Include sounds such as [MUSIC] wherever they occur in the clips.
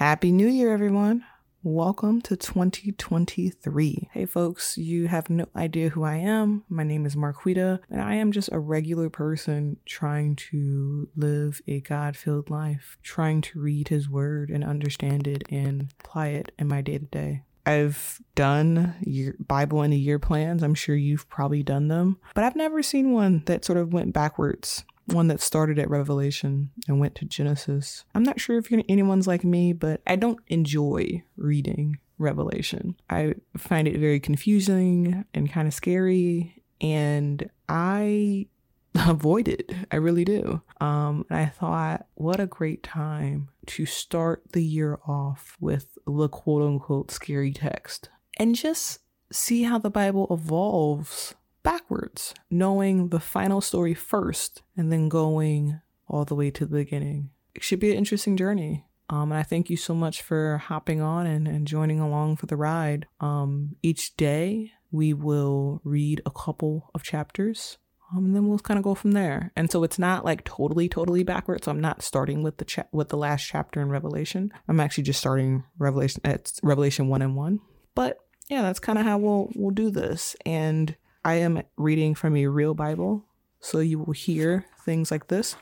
Happy New Year, everyone. Welcome to 2023. Hey, folks, you have no idea who I am. My name is Marquita, and I am just a regular person trying to live a God filled life, trying to read His Word and understand it and apply it in my day to day. I've done year, Bible in a year plans. I'm sure you've probably done them, but I've never seen one that sort of went backwards one that started at Revelation and went to Genesis. I'm not sure if anyone's like me, but I don't enjoy reading Revelation. I find it very confusing and kind of scary, and I [LAUGHS] avoid it. I really do. Um, and I thought, what a great time to start the year off with the quote unquote scary text and just see how the Bible evolves backwards, knowing the final story first and then going all the way to the beginning. It should be an interesting journey. Um, and I thank you so much for hopping on and, and joining along for the ride. Um, each day, we will read a couple of chapters. Um, and then we'll kind of go from there. And so it's not like totally, totally backwards. So I'm not starting with the cha- with the last chapter in Revelation. I'm actually just starting Revelation at Revelation one and one. But yeah, that's kind of how we'll we'll do this. And I am reading from a real Bible, so you will hear things like this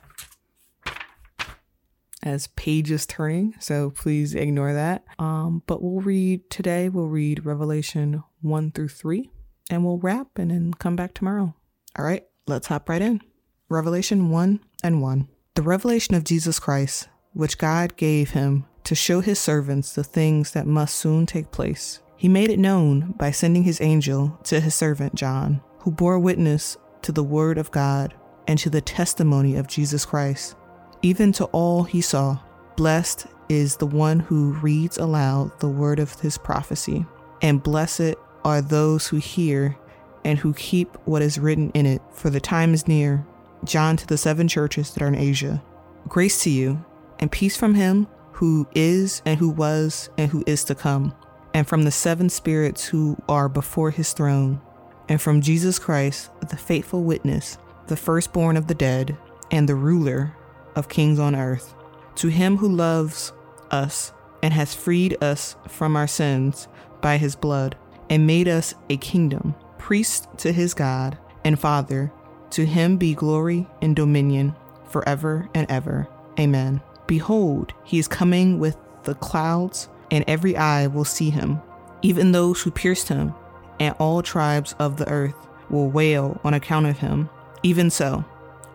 as pages turning, so please ignore that. Um, but we'll read today, we'll read Revelation 1 through 3, and we'll wrap and then come back tomorrow. All right, let's hop right in. Revelation 1 and 1. The revelation of Jesus Christ, which God gave him to show his servants the things that must soon take place he made it known by sending his angel to his servant John, who bore witness to the word of God and to the testimony of Jesus Christ, even to all he saw. Blessed is the one who reads aloud the word of his prophecy, and blessed are those who hear and who keep what is written in it, for the time is near. John to the seven churches that are in Asia. Grace to you, and peace from him who is, and who was, and who is to come and from the seven spirits who are before his throne, and from Jesus Christ, the faithful witness, the firstborn of the dead, and the ruler of kings on earth. To him who loves us and has freed us from our sins by his blood, and made us a kingdom, priest to his God and Father, to him be glory and dominion forever and ever. Amen. Behold, he is coming with the clouds and every eye will see him, even those who pierced him, and all tribes of the earth will wail on account of him. Even so,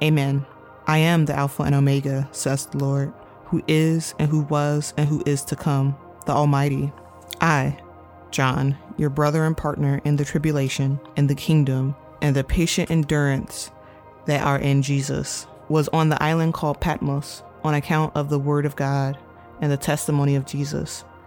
Amen. I am the Alpha and Omega, says the Lord, who is, and who was, and who is to come, the Almighty. I, John, your brother and partner in the tribulation, and the kingdom, and the patient endurance that are in Jesus, was on the island called Patmos on account of the word of God and the testimony of Jesus.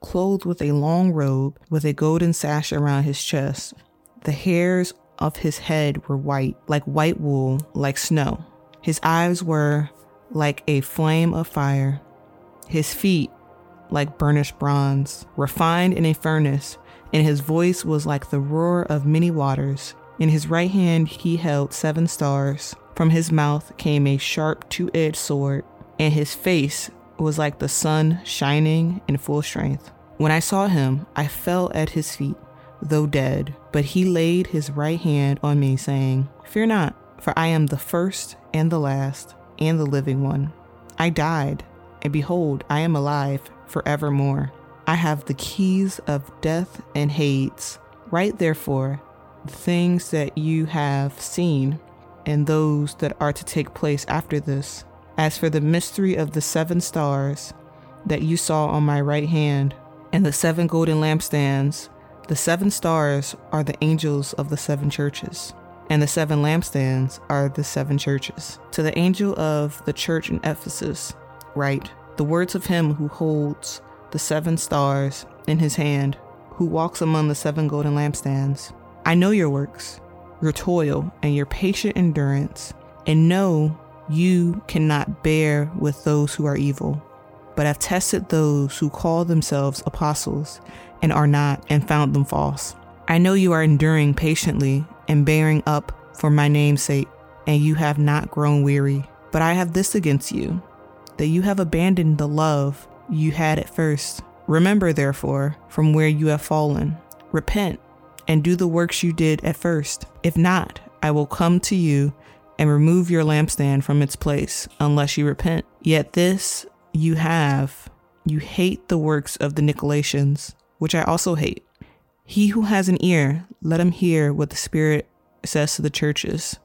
clothed with a long robe with a golden sash around his chest. The hairs of his head were white, like white wool, like snow. His eyes were like a flame of fire. His feet like burnished bronze, refined in a furnace, and his voice was like the roar of many waters. In his right hand he held seven stars. From his mouth came a sharp two edged sword, and his face was like the sun shining in full strength. When I saw him, I fell at his feet, though dead, but he laid his right hand on me, saying, Fear not, for I am the first and the last and the living one. I died, and behold, I am alive forevermore. I have the keys of death and Hades. Write therefore the things that you have seen and those that are to take place after this. As for the mystery of the seven stars that you saw on my right hand, and the seven golden lampstands, the seven stars are the angels of the seven churches, and the seven lampstands are the seven churches. To the angel of the church in Ephesus, write the words of him who holds the seven stars in his hand, who walks among the seven golden lampstands. I know your works, your toil, and your patient endurance, and know you cannot bear with those who are evil, but have tested those who call themselves apostles and are not, and found them false. I know you are enduring patiently and bearing up for my name's sake, and you have not grown weary. But I have this against you, that you have abandoned the love you had at first. Remember, therefore, from where you have fallen. Repent and do the works you did at first. If not, I will come to you and remove your lampstand from its place, unless you repent. Yet this you have. You hate the works of the Nicolaitans, which I also hate. He who has an ear, let him hear what the Spirit says to the churches.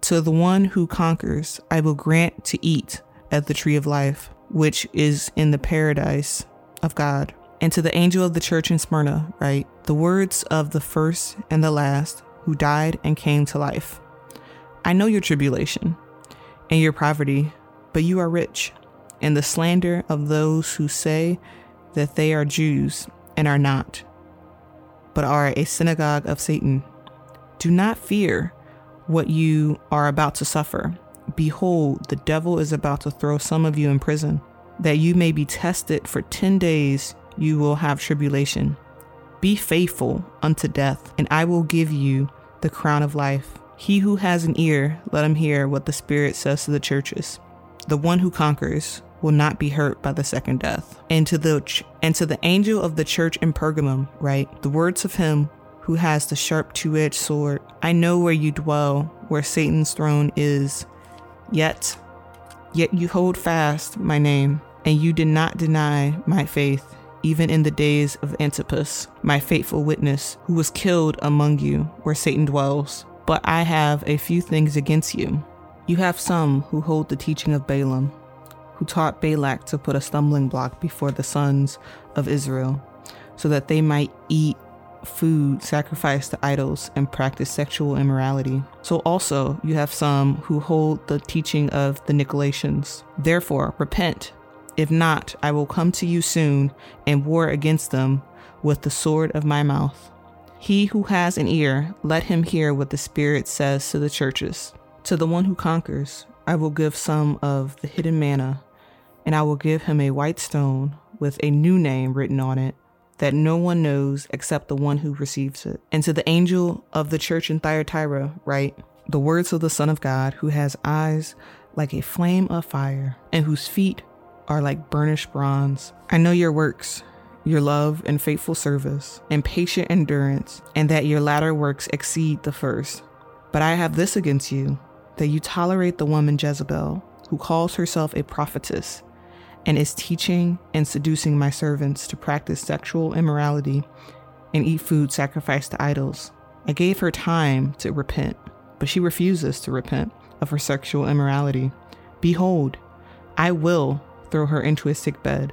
To the one who conquers, I will grant to eat at the tree of life, which is in the paradise of God. And to the angel of the church in Smyrna, write the words of the first and the last who died and came to life. I know your tribulation and your poverty, but you are rich, and the slander of those who say that they are Jews and are not but are a synagogue of Satan. Do not fear what you are about to suffer. Behold, the devil is about to throw some of you in prison, that you may be tested for 10 days, you will have tribulation. Be faithful unto death, and I will give you the crown of life. He who has an ear, let him hear what the Spirit says to the churches. The one who conquers will not be hurt by the second death. And to the ch- and to the angel of the church in Pergamum, write the words of him who has the sharp two-edged sword. I know where you dwell, where Satan's throne is. Yet, yet you hold fast my name, and you did not deny my faith, even in the days of Antipas, my faithful witness, who was killed among you, where Satan dwells. But I have a few things against you. You have some who hold the teaching of Balaam who taught Balak to put a stumbling block before the sons of Israel, so that they might eat food sacrificed to idols and practice sexual immorality. So also you have some who hold the teaching of the Nicolaitans. Therefore, repent. If not, I will come to you soon and war against them with the sword of my mouth. He who has an ear, let him hear what the Spirit says to the churches. To the one who conquers, I will give some of the hidden manna and I will give him a white stone with a new name written on it that no one knows except the one who receives it. And to the angel of the church in Thyatira, write the words of the Son of God, who has eyes like a flame of fire, and whose feet are like burnished bronze. I know your works, your love and faithful service, and patient endurance, and that your latter works exceed the first. But I have this against you, that you tolerate the woman Jezebel, who calls herself a prophetess and is teaching and seducing my servants to practice sexual immorality and eat food sacrificed to idols. I gave her time to repent, but she refuses to repent of her sexual immorality. Behold, I will throw her into a sick bed,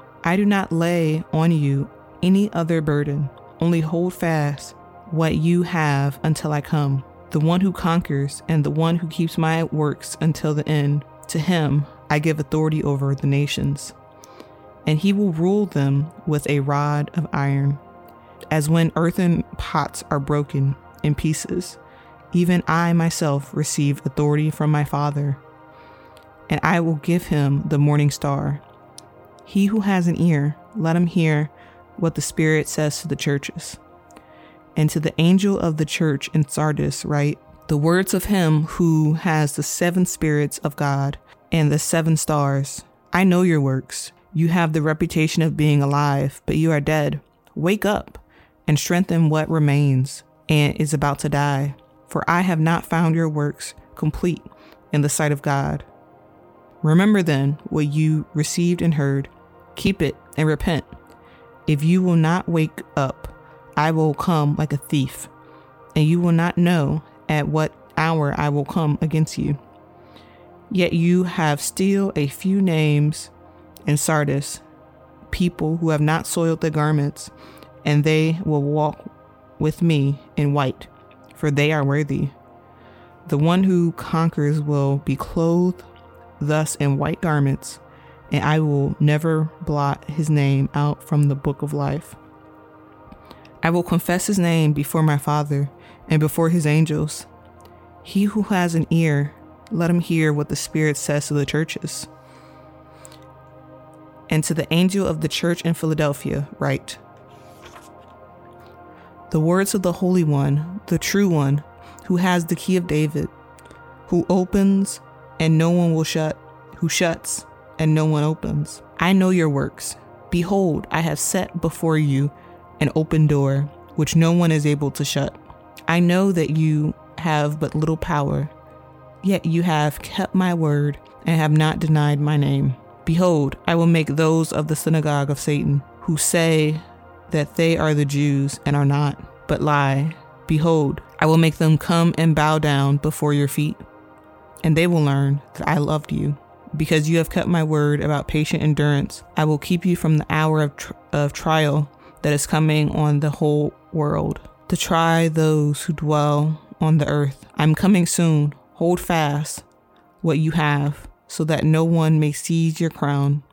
I do not lay on you any other burden, only hold fast what you have until I come. The one who conquers and the one who keeps my works until the end, to him I give authority over the nations and he will rule them with a rod of iron. As when earthen pots are broken in pieces, even I myself receive authority from my Father, and I will give him the morning star. He who has an ear, let him hear what the Spirit says to the churches. And to the angel of the church in Sardis, write the words of him who has the seven spirits of God and the seven stars. I know your works you have the reputation of being alive, but you are dead. Wake up and strengthen what remains and is about to die. For I have not found your works complete in the sight of God. Remember then what you received and heard, keep it and repent. If you will not wake up, I will come like a thief, and you will not know at what hour I will come against you. Yet you have still a few names in Sardis, people who have not soiled their garments, and they will walk with me in white, for they are worthy. The one who conquers will be clothed thus in white garments, and I will never blot his name out from the book of life. I will confess his name before my Father and before his angels. He who has an ear, let him hear what the Spirit says to the churches. And to the angel of the church in Philadelphia, write The words of the Holy One, the true One, who has the key of David, who opens and no one will shut, who shuts and no one opens. I know your works. Behold, I have set before you an open door, which no one is able to shut. I know that you have but little power, yet you have kept my word and have not denied my name. Behold, I will make those of the synagogue of Satan who say that they are the Jews and are not, but lie. Behold, I will make them come and bow down before your feet, and they will learn that I loved you. Because you have kept my word about patient endurance, I will keep you from the hour of, tr- of trial that is coming on the whole world to try those who dwell on the earth. I'm coming soon. Hold fast what you have, so that no one may seize your crown.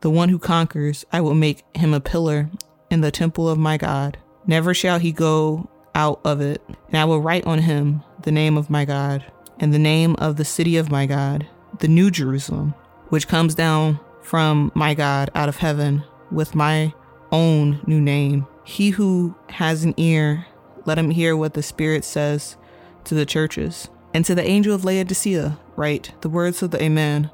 The one who conquers, I will make him a pillar in the temple of my God. Never shall he go out of it. And I will write on him the name of my God, and the name of the city of my God, the New Jerusalem, which comes down from my God out of heaven with my own new name. He who has an ear, let him hear what the Spirit says to the churches. And to the angel of Laodicea, write the words of the Amen,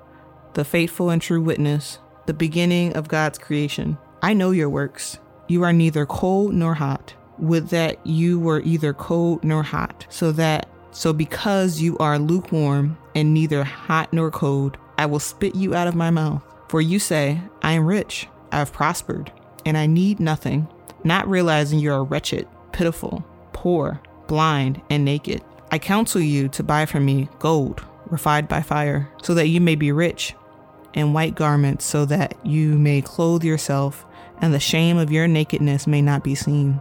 the faithful and true witness, the beginning of God's creation. I know your works. You are neither cold nor hot. Would that you were either cold nor hot, so that so because you are lukewarm and neither hot nor cold, I will spit you out of my mouth. For you say, I am rich, I have prospered, and I need nothing, not realizing you are wretched, pitiful, poor, blind, and naked. I counsel you to buy from me gold refined by fire, so that you may be rich, and white garments, so that you may clothe yourself, and the shame of your nakedness may not be seen.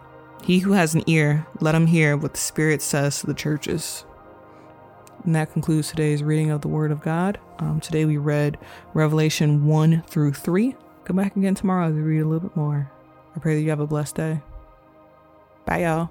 He who has an ear, let him hear what the Spirit says to the churches. And that concludes today's reading of the Word of God. Um, today we read Revelation 1 through 3. Come back again tomorrow we read a little bit more. I pray that you have a blessed day. Bye, y'all.